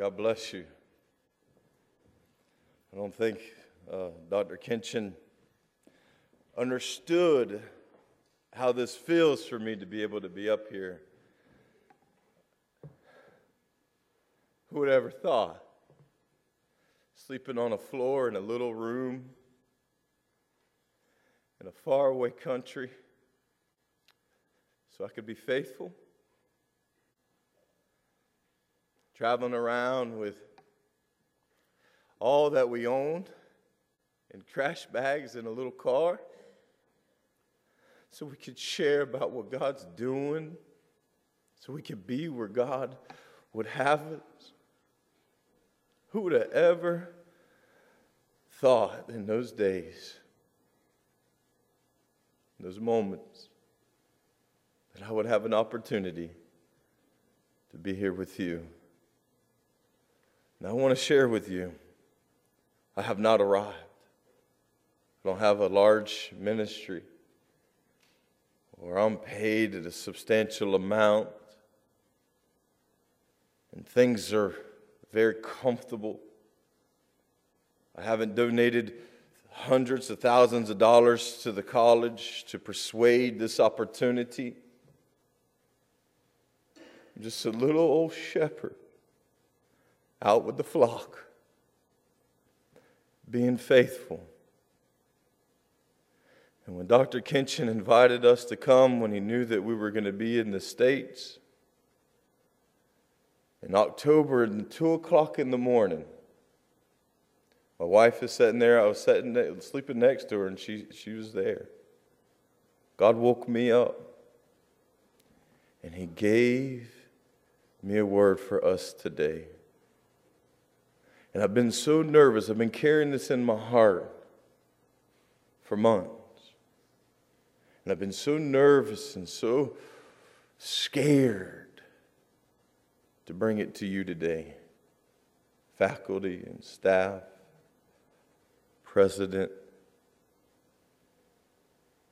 God bless you. I don't think uh, Dr. Kinchen understood how this feels for me to be able to be up here. Who would ever thought? Sleeping on a floor in a little room in a faraway country so I could be faithful. Traveling around with all that we owned in trash bags in a little car so we could share about what God's doing, so we could be where God would have us. Who would have ever thought in those days, those moments, that I would have an opportunity to be here with you? And I want to share with you I have not arrived. I don't have a large ministry or I'm paid at a substantial amount and things are very comfortable. I haven't donated hundreds of thousands of dollars to the college to persuade this opportunity. I'm just a little old shepherd out with the flock, being faithful. And when Dr. Kinchen invited us to come when he knew that we were going to be in the States, in October at 2 o'clock in the morning, my wife is sitting there. I was sitting, sleeping next to her, and she, she was there. God woke me up, and He gave me a word for us today. And I've been so nervous. I've been carrying this in my heart for months. And I've been so nervous and so scared to bring it to you today. Faculty and staff, president,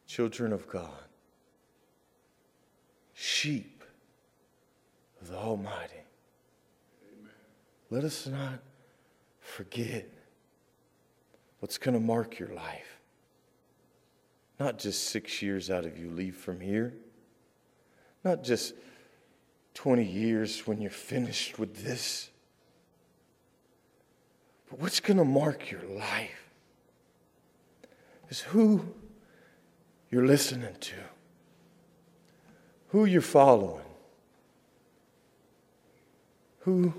children of God, sheep of the Almighty. Amen. Let us not forget what's going to mark your life. Not just six years out of you leave from here, not just 20 years when you're finished with this, but what's going to mark your life is who you're listening to, who you're following, who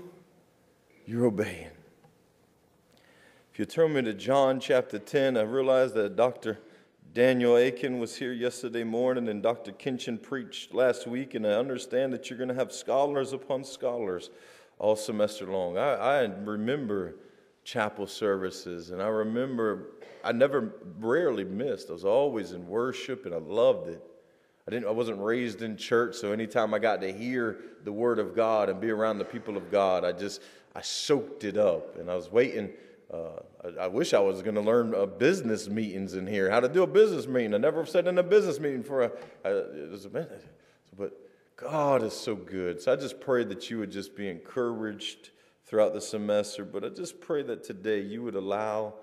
you're obeying. You turn me to John chapter 10, I realize that Dr. Daniel Akin was here yesterday morning, and Dr. Kinchen preached last week, and I understand that you're going to have scholars upon scholars all semester long. I, I remember chapel services, and I remember I never, rarely missed. I was always in worship, and I loved it. I didn't. I wasn't raised in church, so anytime I got to hear the Word of God and be around the people of God, I just I soaked it up, and I was waiting uh, I, I, wish I was going to learn uh, business meetings in here, how to do a business meeting. I never sat in a business meeting for a, a, a minute. But God is so good. So I just pray that you would just be encouraged throughout the semester. But I just pray that today you would allow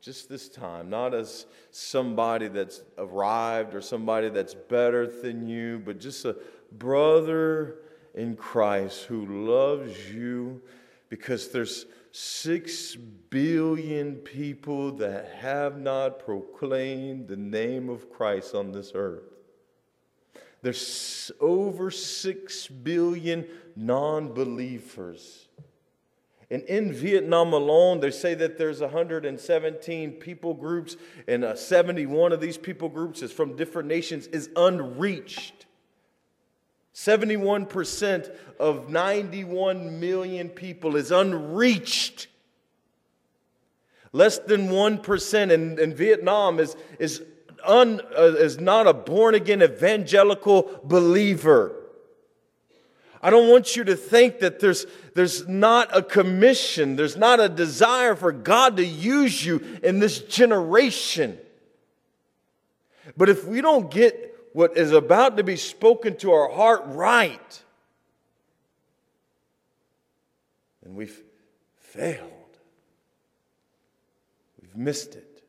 just this time, not as somebody that's arrived or somebody that's better than you, but just a brother in Christ who loves you because there's six billion people that have not proclaimed the name of Christ on this earth. There's over six billion non believers. And in Vietnam alone, they say that there's 117 people groups, and uh, 71 of these people groups is from different nations, is unreached. 71% of 91 million people is unreached. Less than 1% in, Vietnam is, is, un, uh, is not a born again evangelical believer. I don't want you to think that there's, there's not a commission, there's not a desire for God to use you in this generation. But if we don't get what is about to be spoken to our heart right, and we've failed. We've missed it.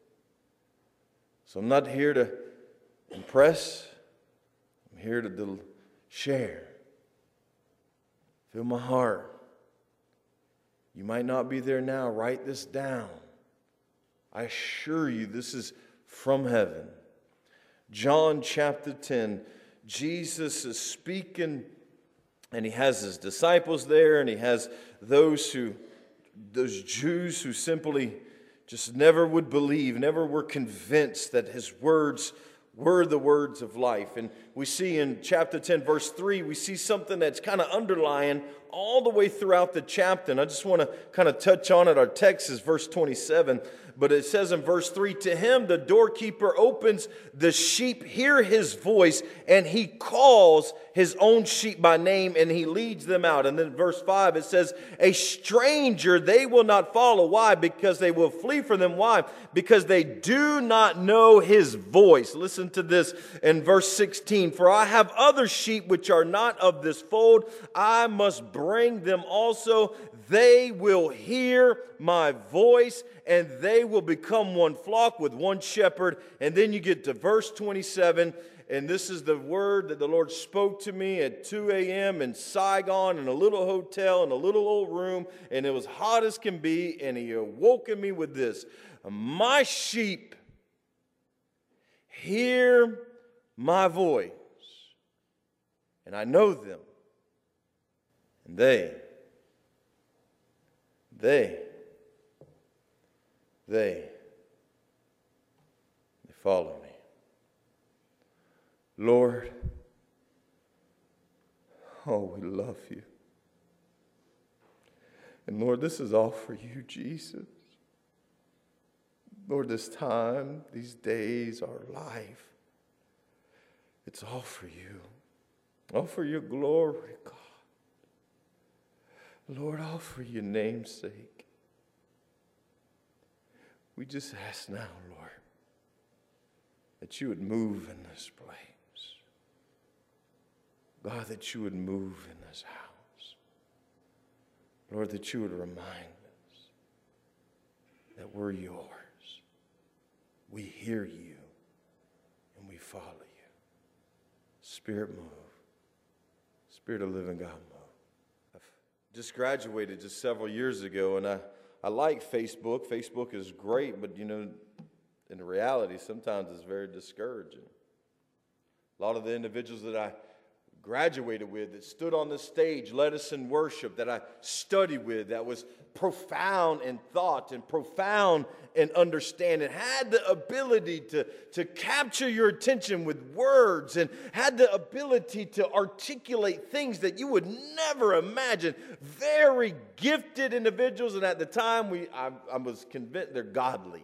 So I'm not here to impress, I'm here to share. Fill my heart. You might not be there now. Write this down. I assure you, this is from heaven. John chapter 10, Jesus is speaking, and he has his disciples there, and he has those who, those Jews who simply just never would believe, never were convinced that his words were the words of life. And we see in chapter 10, verse 3, we see something that's kind of underlying all the way throughout the chapter. And I just want to kind of touch on it. Our text is verse 27. But it says in verse 3 To him the doorkeeper opens, the sheep hear his voice, and he calls his own sheep by name and he leads them out. And then verse 5 it says, A stranger they will not follow. Why? Because they will flee from them. Why? Because they do not know his voice. Listen to this in verse 16 For I have other sheep which are not of this fold, I must bring them also. They will hear my voice and they will become one flock with one shepherd. And then you get to verse 27 and this is the word that the Lord spoke to me at 2 a.m. in Saigon in a little hotel in a little old room, and it was hot as can be. And He awoke me with this My sheep hear my voice, and I know them, they, they, they, they follow me. Lord, oh, we love you. And Lord, this is all for you, Jesus. Lord, this time, these days, our life, it's all for you. All for your glory, God. Lord, all for your name's sake. We just ask now, Lord, that you would move in this place. God, that you would move in this house. Lord, that you would remind us that we're yours. We hear you and we follow you. Spirit, move. Spirit of living God, just graduated just several years ago, and I, I like Facebook. Facebook is great, but you know, in reality, sometimes it's very discouraging. A lot of the individuals that I graduated with, that stood on the stage, led us in worship, that I studied with, that was profound in thought and profound in understanding, had the ability to, to capture your attention with words and had the ability to articulate things that you would never imagine. Very gifted individuals, and at the time, we, I, I was convinced they're godly.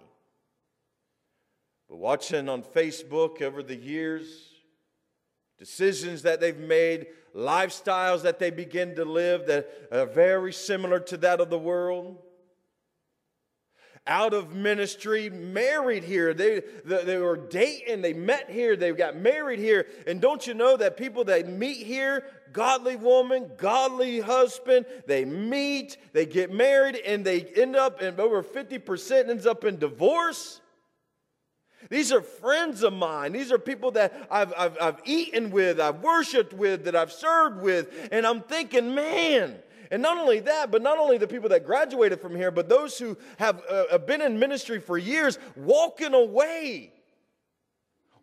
But watching on Facebook over the years, decisions that they've made, lifestyles that they begin to live that are very similar to that of the world. Out of ministry, married here. They, they were dating, they met here, they got married here. And don't you know that people that meet here, godly woman, godly husband, they meet, they get married, and they end up, and over 50% ends up in divorce? These are friends of mine. These are people that I've, I've, I've eaten with, I've worshiped with, that I've served with. And I'm thinking, man, and not only that, but not only the people that graduated from here, but those who have uh, been in ministry for years walking away.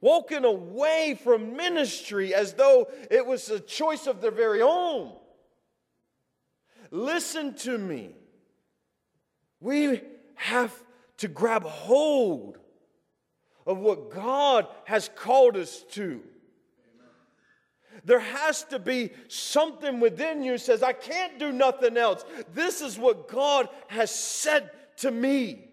Walking away from ministry as though it was a choice of their very own. Listen to me. We have to grab hold of what God has called us to. There has to be something within you says, I can't do nothing else. This is what God has said to me.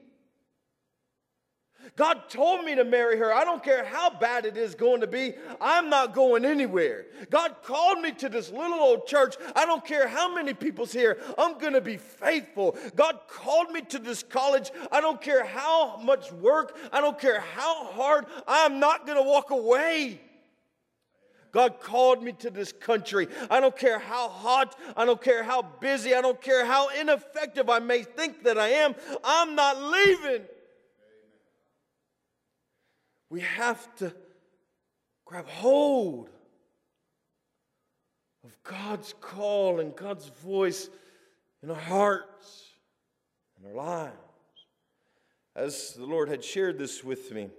God told me to marry her. I don't care how bad it is going to be. I'm not going anywhere. God called me to this little old church. I don't care how many people's here. I'm going to be faithful. God called me to this college. I don't care how much work. I don't care how hard. I'm not going to walk away. God called me to this country. I don't care how hot, I don't care how busy, I don't care how ineffective I may think that I am, I'm not leaving. We have to grab hold of God's call and God's voice in our hearts and our lives. As the Lord had shared this with me,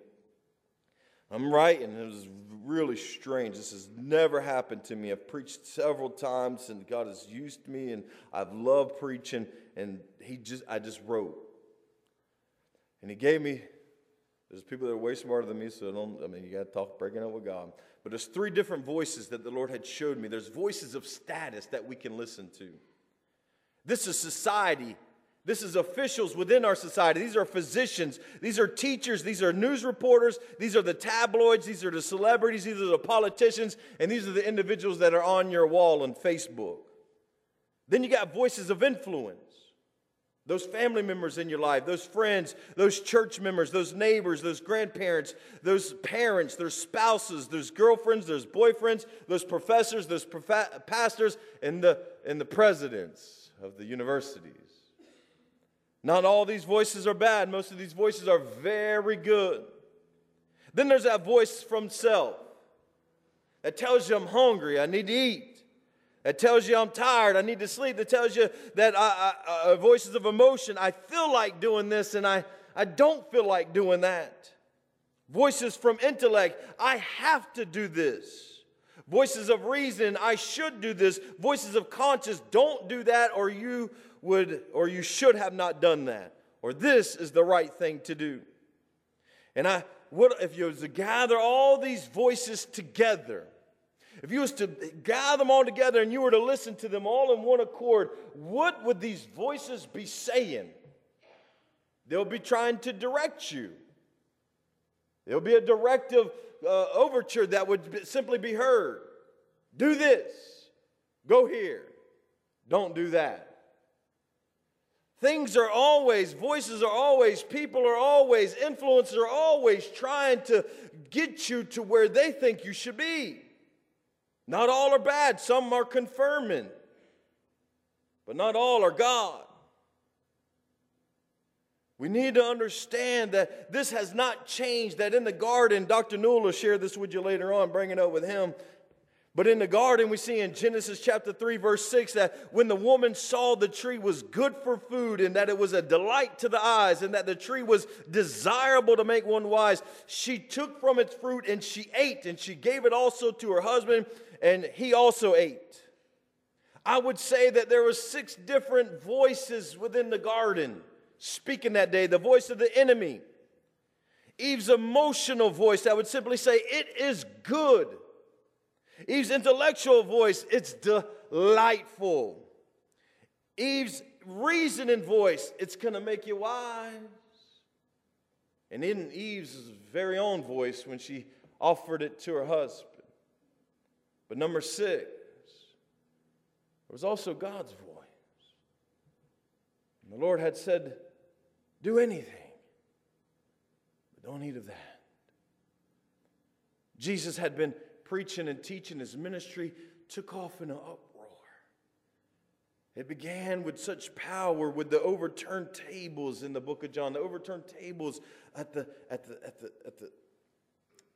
I'm writing, and it was really strange. This has never happened to me. I've preached several times and God has used me and I've loved preaching and he just I just wrote. And he gave me there's people that are way smarter than me, so I don't I mean you gotta talk breaking up with God. But there's three different voices that the Lord had showed me. There's voices of status that we can listen to. This is society this is officials within our society. These are physicians. These are teachers. These are news reporters. These are the tabloids. These are the celebrities. These are the politicians. And these are the individuals that are on your wall on Facebook. Then you got voices of influence. Those family members in your life, those friends, those church members, those neighbors, those grandparents, those parents, those spouses, those girlfriends, those boyfriends, those professors, those pastors, and the, and the presidents of the universities. Not all these voices are bad, most of these voices are very good. Then there's that voice from self that tells you I'm hungry, I need to eat. That tells you I'm tired, I need to sleep. That tells you that I, I, voices of emotion, I feel like doing this and I, I don't feel like doing that. Voices from intellect, I have to do this. Voices of reason, I should do this. Voices of conscience, don't do that or you would or you should have not done that. Or this is the right thing to do. And I what if you was to gather all these voices together, if you was to gather them all together and you were to listen to them all in one accord, what would these voices be saying? They'll be trying to direct you. There'll be a directive uh, overture that would simply be heard. Do this. Go here. Don't do that. Things are always, voices are always, people are always, influences are always trying to get you to where they think you should be. Not all are bad, some are confirming, but not all are God. We need to understand that this has not changed, that in the garden, Dr. Newell will share this with you later on, bring it up with him. But in the garden, we see in Genesis chapter 3, verse 6, that when the woman saw the tree was good for food and that it was a delight to the eyes and that the tree was desirable to make one wise, she took from its fruit and she ate and she gave it also to her husband and he also ate. I would say that there were six different voices within the garden speaking that day, the voice of the enemy. Eve's emotional voice that would simply say, It is good. Eve's intellectual voice, it's delightful. Eve's reasoning voice, it's going to make you wise. And in Eve's very own voice when she offered it to her husband. But number six, there was also God's voice. And the Lord had said, Do anything, but don't eat of that. Jesus had been preaching and teaching, his ministry took off in an uproar. It began with such power with the overturned tables in the book of John, the overturned tables at the, at the, at the, at the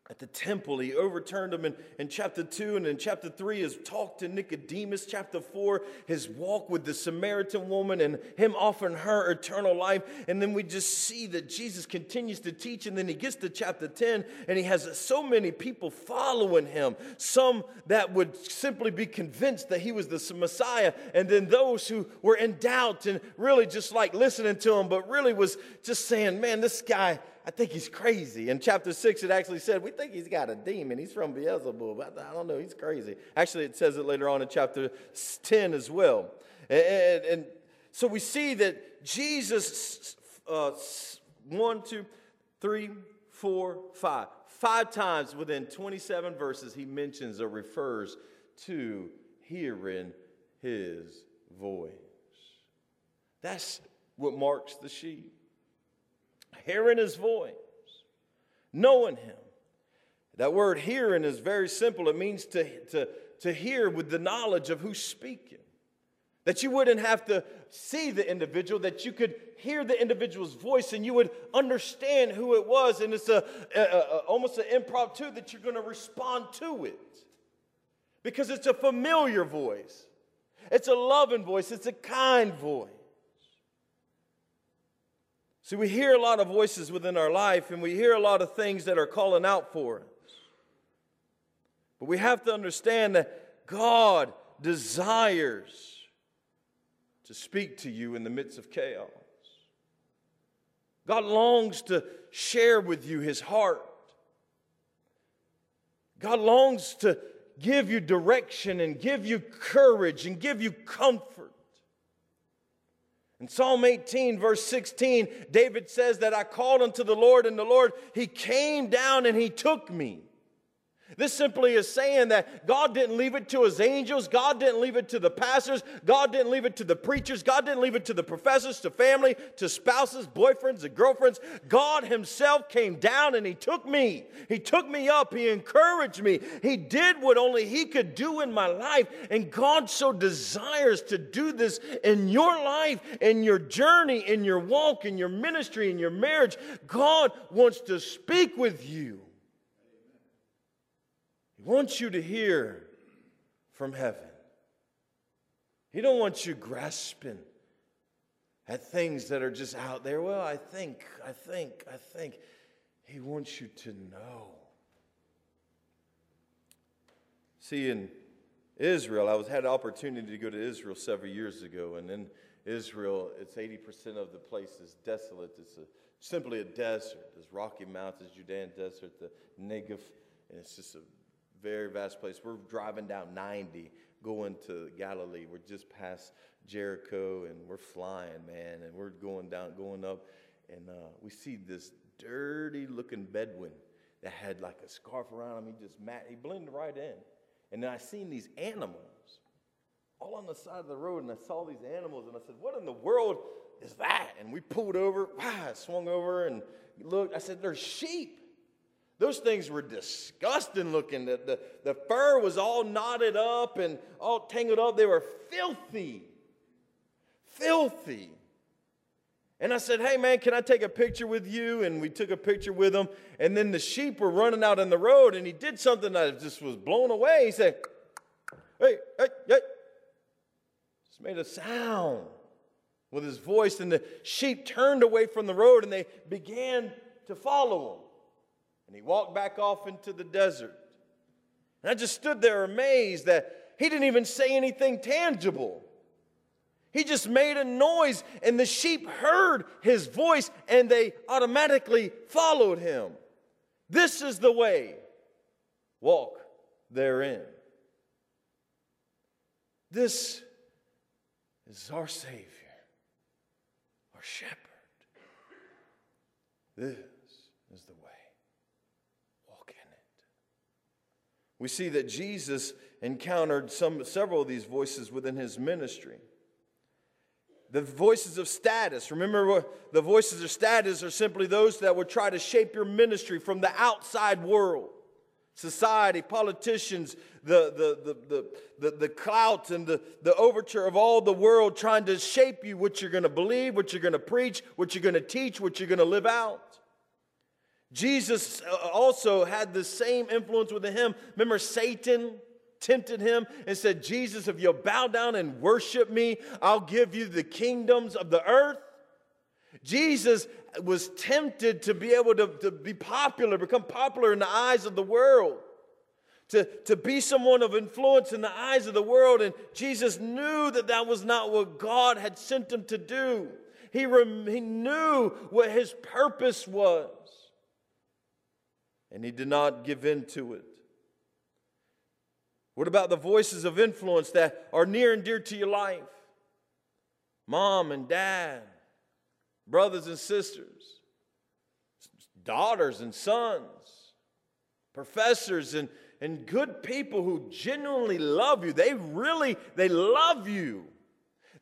at the temple. He overturned them in, in chapter 2. And in chapter 3, his talk to Nicodemus. Chapter 4, his walk with the Samaritan woman and him offering her eternal life. And then we just see that Jesus continues to teach. And then he gets to chapter 10 and he has so many people following him. Some that would simply be convinced that he was the Messiah. And then those who were in doubt and really just like listening to him, but really was just saying, man, this guy I think he's crazy. In chapter 6, it actually said, We think he's got a demon. He's from Beelzebub. I don't know. He's crazy. Actually, it says it later on in chapter 10 as well. And, and, and so we see that Jesus, uh, one, two, three, four, five, five times within 27 verses, he mentions or refers to hearing his voice. That's what marks the sheep hearing his voice, knowing him. That word hearing is very simple. It means to, to, to hear with the knowledge of who's speaking. That you wouldn't have to see the individual, that you could hear the individual's voice and you would understand who it was. And it's a, a, a almost an impromptu that you're going to respond to it because it's a familiar voice, it's a loving voice, it's a kind voice. See, we hear a lot of voices within our life and we hear a lot of things that are calling out for us. But we have to understand that God desires to speak to you in the midst of chaos. God longs to share with you his heart. God longs to give you direction and give you courage and give you comfort. In Psalm 18, verse 16, David says that I called unto the Lord, and the Lord, He came down and He took me. This simply is saying that God didn't leave it to his angels. God didn't leave it to the pastors. God didn't leave it to the preachers. God didn't leave it to the professors, to family, to spouses, boyfriends, and girlfriends. God himself came down and he took me. He took me up. He encouraged me. He did what only he could do in my life. And God so desires to do this in your life, in your journey, in your walk, in your ministry, in your marriage. God wants to speak with you wants you to hear from heaven. He don't want you grasping at things that are just out there. Well, I think, I think, I think. He wants you to know. See, in Israel, I was had an opportunity to go to Israel several years ago, and in Israel, it's 80% of the place is desolate. It's a, simply a desert. There's Rocky Mountains, Judean desert, the Negev, and it's just a very vast place. We're driving down 90 going to Galilee. We're just past Jericho and we're flying, man, and we're going down, going up, and uh, we see this dirty looking Bedouin that had like a scarf around him. He just mat, he blended right in. And then I seen these animals all on the side of the road, and I saw these animals, and I said, What in the world is that? And we pulled over, wow, swung over and looked. I said, They're sheep. Those things were disgusting looking. The, the, the fur was all knotted up and all tangled up. They were filthy. Filthy. And I said, Hey, man, can I take a picture with you? And we took a picture with him. And then the sheep were running out in the road, and he did something that just was blown away. He said, Hey, hey, hey. Just made a sound with his voice, and the sheep turned away from the road and they began to follow him. And he walked back off into the desert. And I just stood there amazed that he didn't even say anything tangible. He just made a noise, and the sheep heard his voice and they automatically followed him. This is the way. Walk therein. This is our Savior, our shepherd. This We see that Jesus encountered some, several of these voices within his ministry. The voices of status. Remember, the voices of status are simply those that would try to shape your ministry from the outside world. Society, politicians, the, the, the, the, clout and the, the overture of all the world trying to shape you what you're going to believe, what you're going to preach, what you're going to teach, what you're going to live out. Jesus uh, also had the same influence with him. Remember, Satan tempted him and said, Jesus, if you'll bow down and worship me, I'll give you the kingdoms of the earth. Jesus was tempted to be able to, to be popular, become popular in the eyes of the world, to, to be someone of influence in the eyes of the world. And Jesus knew that that was not what God had sent him to do. He, rem- he knew what his purpose was and he did not give in to it. What about the voices of influence that are near and dear to your life? Mom and dad, brothers and sisters, daughters and sons, professors and, and good people who genuinely love you. They really, they love you.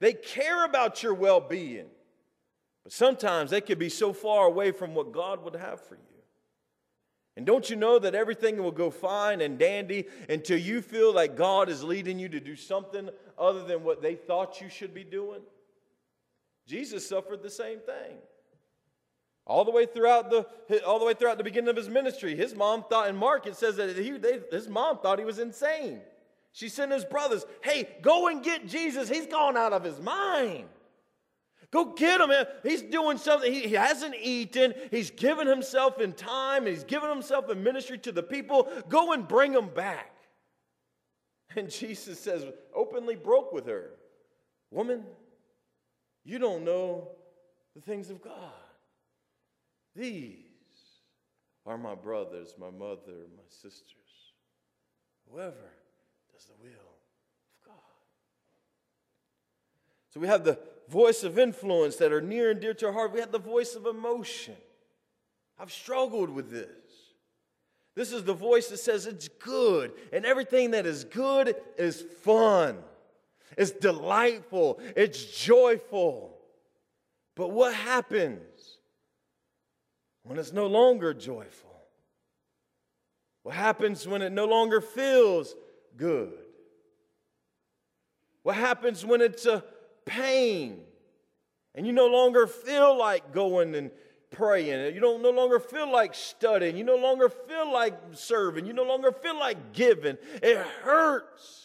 They care about your well-being. But sometimes they could be so far away from what God would have for you. And don't you know that everything will go fine and dandy until you feel like God is leading you to do something other than what they thought you should be doing? Jesus suffered the same thing. All the way throughout the all the way throughout the beginning of his ministry, his mom thought in Mark it says that he, they, his mom thought he was insane. She sent his brothers, "Hey, go and get Jesus. He's gone out of his mind." Go get him. He's doing something. He, hasn't eaten. He's given himself in time. He's given himself in ministry to the people. Go and bring him back. And Jesus says, openly broke with her, Woman, you don't know the things of God. These are my brothers, my mother, my sisters. Whoever does the will of God. So we have the voice of influence that are near and dear to our heart. We have the voice of emotion. I've struggled with this. This is the voice that says it's good, and everything that is good is fun, it's delightful, it's joyful. But what happens when it's no longer joyful? What happens when it no longer feels good? What happens when it's a pain and you no longer feel like going and praying. You don't no longer feel like studying. You no longer feel like serving. You no longer feel like giving. It hurts.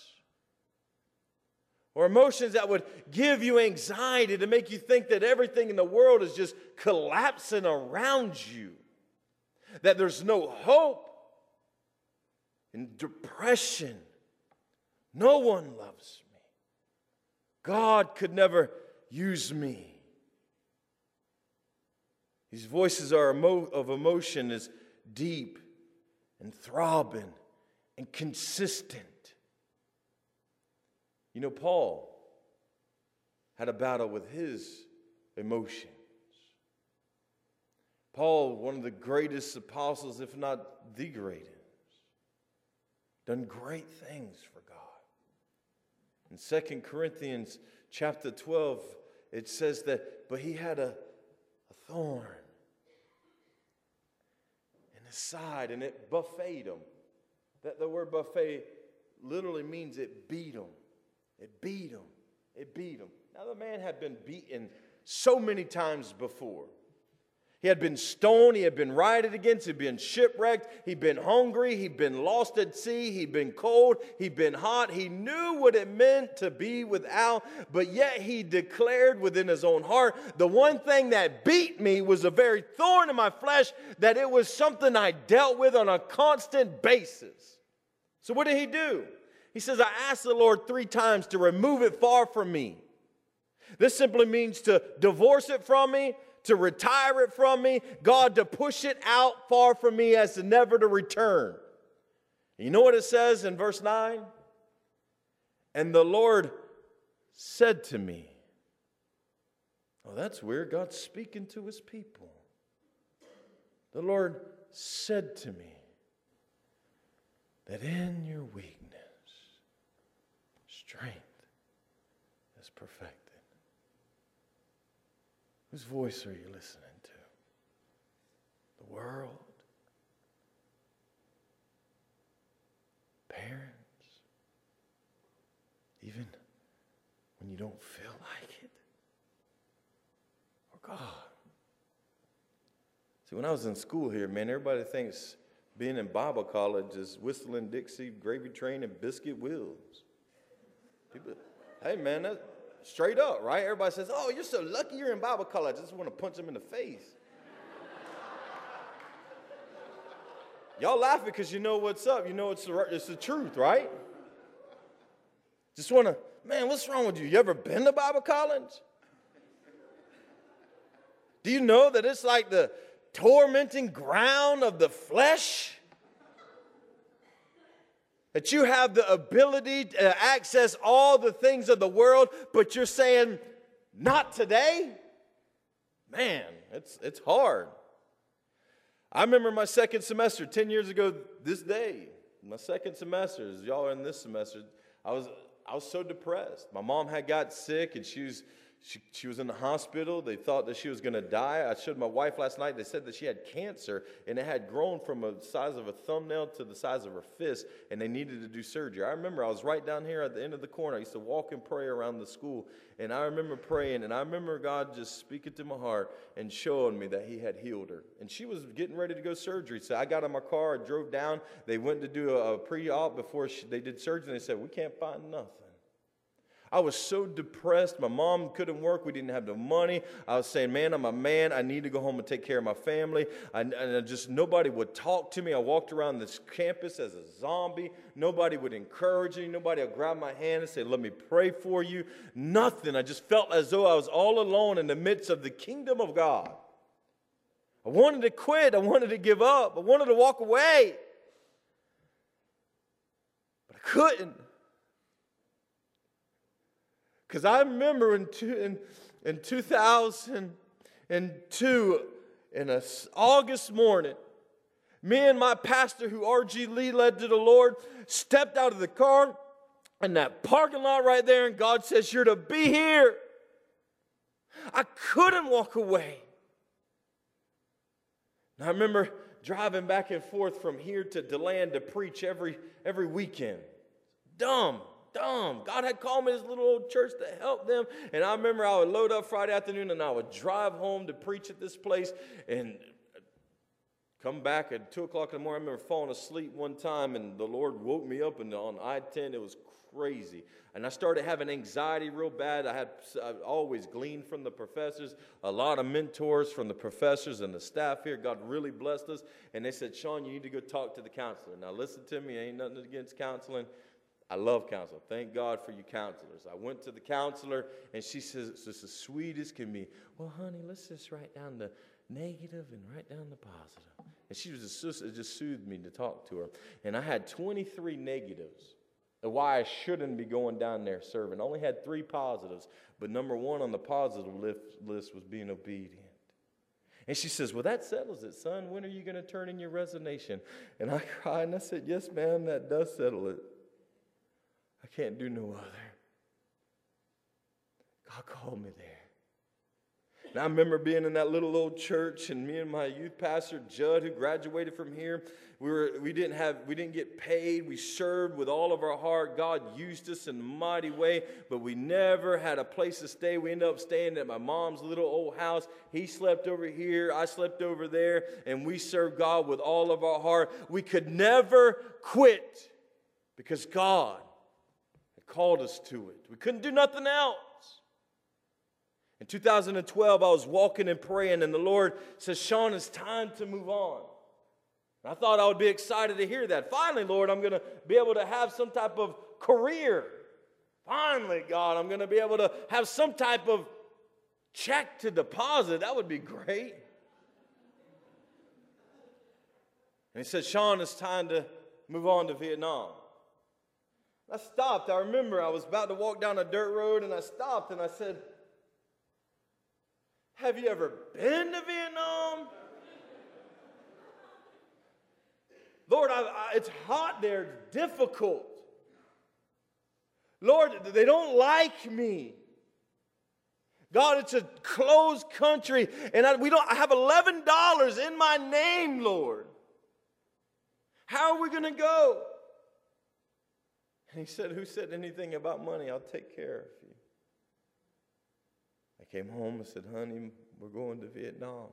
Or emotions that would give you anxiety to make you think that everything in the world is just collapsing around you, that there's no hope, and depression. No one loves me. God could never use me. These voices are emo- of emotion is deep and throbbing and consistent. You know, Paul had a battle with his emotions. Paul, one of the greatest apostles, if not the greatest, done great things for God. In Second Corinthians chapter 12, it says that, but he had a, a thorn in his side and it buffeted him. That the word buffet literally means it beat him. It beat him. It beat him. Now, the man had been beaten so many times before. He had been stoned, he had been rioted against, he'd been shipwrecked, he'd been hungry, he'd been lost at sea, he'd been cold, he'd been hot. He knew what it meant to be without, but yet he declared within his own heart the one thing that beat me was a very thorn in my flesh, that it was something I dealt with on a constant basis. So, what did he do? He says, I asked the Lord three times to remove it far from me. This simply means to divorce it from me, to retire it from me, God to push it out far from me as to never to return. You know what it says in verse 9? And the Lord said to me, Oh, that's weird. God's speaking to his people. The Lord said to me that in your weakness, strength is perfected. Whose voice are you listening to? The world? Parents? Even when you don't feel like it? Or God? See, when I was in school here, man, everybody thinks being in Bible college is whistling Dixie, gravy train, and biscuit wheels. People, hey, man, that's straight up, right? Everybody says, oh, you're so lucky you're in Bible college. I just want to punch them in the face. Y'all laughing because you know what's up. You know it's the, it's the truth, right? Just want to, man, what's wrong with you? You ever been to Bible college? Do you know that it's like the tormenting ground of the flesh? That you have the ability to access all the things of the world, but you're saying, not today? Man, it's, it's hard. I remember my second semester 10 years ago this day. My second semester, as y'all are in this semester, I was, I was so depressed. My mom had got sick and she was she, she was in the hospital. They thought that she was going to die. I showed my wife last night. They said that she had cancer and it had grown from a size of a thumbnail to the size of her fist, and they needed to do surgery. I remember I was right down here at the end of the corner. I used to walk and pray around the school, and I remember praying, and I remember God just speaking to my heart and showing me that He had healed her. And she was getting ready to go surgery. So I got in my car, I drove down. They went to do a, a pre op before she, they did surgery, and they said, We can't find nothing. I was so depressed. My mom couldn't work. We didn't have the money. I was saying, man, I'm a man. I need to go home and take care of my family. I, and just nobody would talk to me. I walked around this campus as a zombie. Nobody would encourage me. Nobody would grab my hand and say, let me pray for you. Nothing. I just felt as though I was all alone in the midst of the kingdom of God. I wanted to quit. I wanted to give up. I wanted to walk away. But I couldn't. Because I remember in, two, in, in 2002, in an August morning, me and my pastor, who R.G. Lee led to the Lord, stepped out of the car in that parking lot right there, and God says, You're to be here. I couldn't walk away. And I remember driving back and forth from here to DeLand to preach every, every weekend. Dumb dumb. God had called me this little old church to help them. And I remember I would load up Friday afternoon and I would drive home to preach at this place and come back at 2 o'clock in the morning. I remember falling asleep one time and the Lord woke me up and on I 10. It was crazy. And I started having anxiety real bad. I had I always gleaned from the professors, a lot of mentors from the professors and the staff here. God really blessed us. And they said, Sean, you need to go talk to the counselor. Now, listen to me, ain't nothing against counseling. I love counseling. Thank God for you counselors. I went to the counselor and she says, it's just as sweet as can be. Well, honey, let's just write down the negative and write down the positive. And she was just, it just soothed me to talk to her. And I had 23 negatives of why I shouldn't be going down there serving. I only had three positives, but number one on the positive list was being obedient. And she says, Well, that settles it, son. When are you going to turn in your resignation? And I cried and I said, Yes, ma'am, that does settle it. I can't do no other. God called me there. And I remember being in that little old church, and me and my youth pastor Judd, who graduated from here, we were we didn't have we didn't get paid. We served with all of our heart. God used us in a mighty way, but we never had a place to stay. We ended up staying at my mom's little old house. He slept over here, I slept over there, and we served God with all of our heart. We could never quit because God called us to it. We couldn't do nothing else. In 2012, I was walking and praying, and the Lord says, Sean, it's time to move on. And I thought I would be excited to hear that. Finally, Lord, I'm going to be able to have some type of career. Finally, God, I'm going to be able to have some type of check to deposit. That would be great. And he said, Sean, it's time to move on to Vietnam. I stopped. I remember I was about to walk down a dirt road and I stopped and I said, Have you ever been to Vietnam? Lord, I, I, it's hot there, it's difficult. Lord, they don't like me. God, it's a closed country, and I, we don't. I have eleven dollars in my name, Lord. How are we going to go? And he said, Who said anything about money? I'll take care of you. I came home and said, Honey, we're going to Vietnam.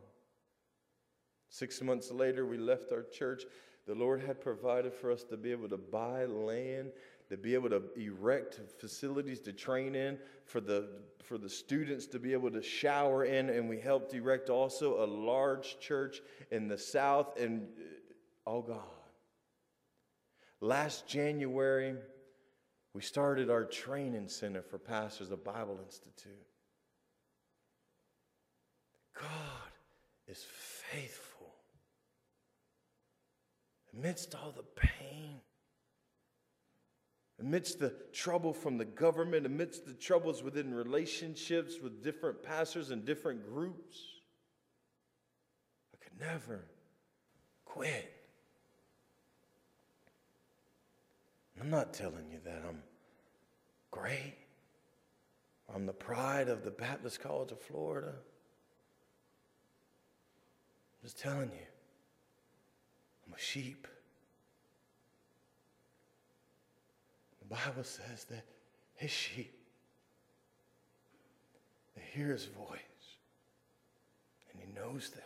Six months later, we left our church. The Lord had provided for us to be able to buy land, to be able to erect facilities to train in, for the, for the students to be able to shower in, and we helped erect also a large church in the south. And uh, oh God. Last January, we started our training center for pastors, the Bible Institute. God is faithful. Amidst all the pain, amidst the trouble from the government, amidst the troubles within relationships with different pastors and different groups, I could never quit. I'm not telling you that I'm great. I'm the pride of the Baptist College of Florida. I'm just telling you, I'm a sheep. The Bible says that his sheep, they hear his voice and he knows them.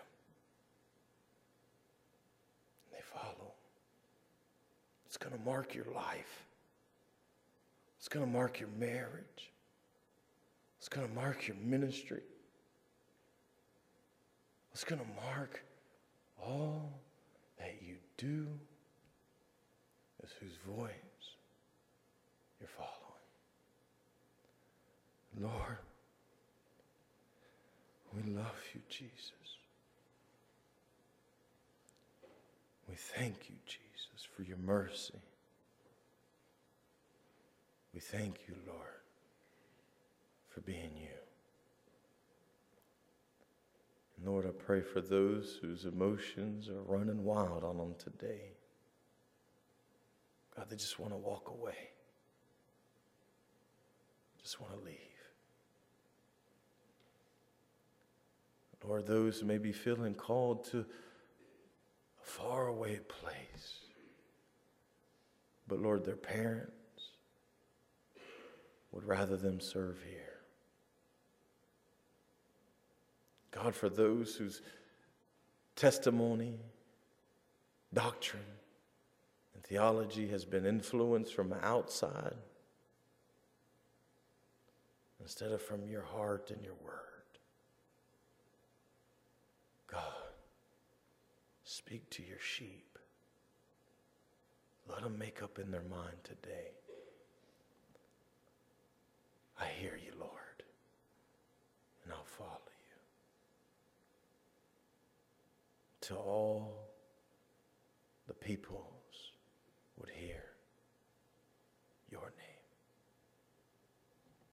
And they follow. It's going to mark your life. It's going to mark your marriage. It's going to mark your ministry. It's going to mark all that you do is whose voice you're following. Lord, we love you, Jesus. We thank you, Jesus, for your mercy. We thank you, Lord, for being you. And Lord, I pray for those whose emotions are running wild on them today. God, they just want to walk away, just want to leave. Lord, those who may be feeling called to a faraway place, but Lord, their parents would rather them serve here. God, for those whose testimony, doctrine, and theology has been influenced from outside instead of from your heart and your word. God, speak to your sheep. Let them make up in their mind today. I hear you, Lord, and I'll follow you. To all the people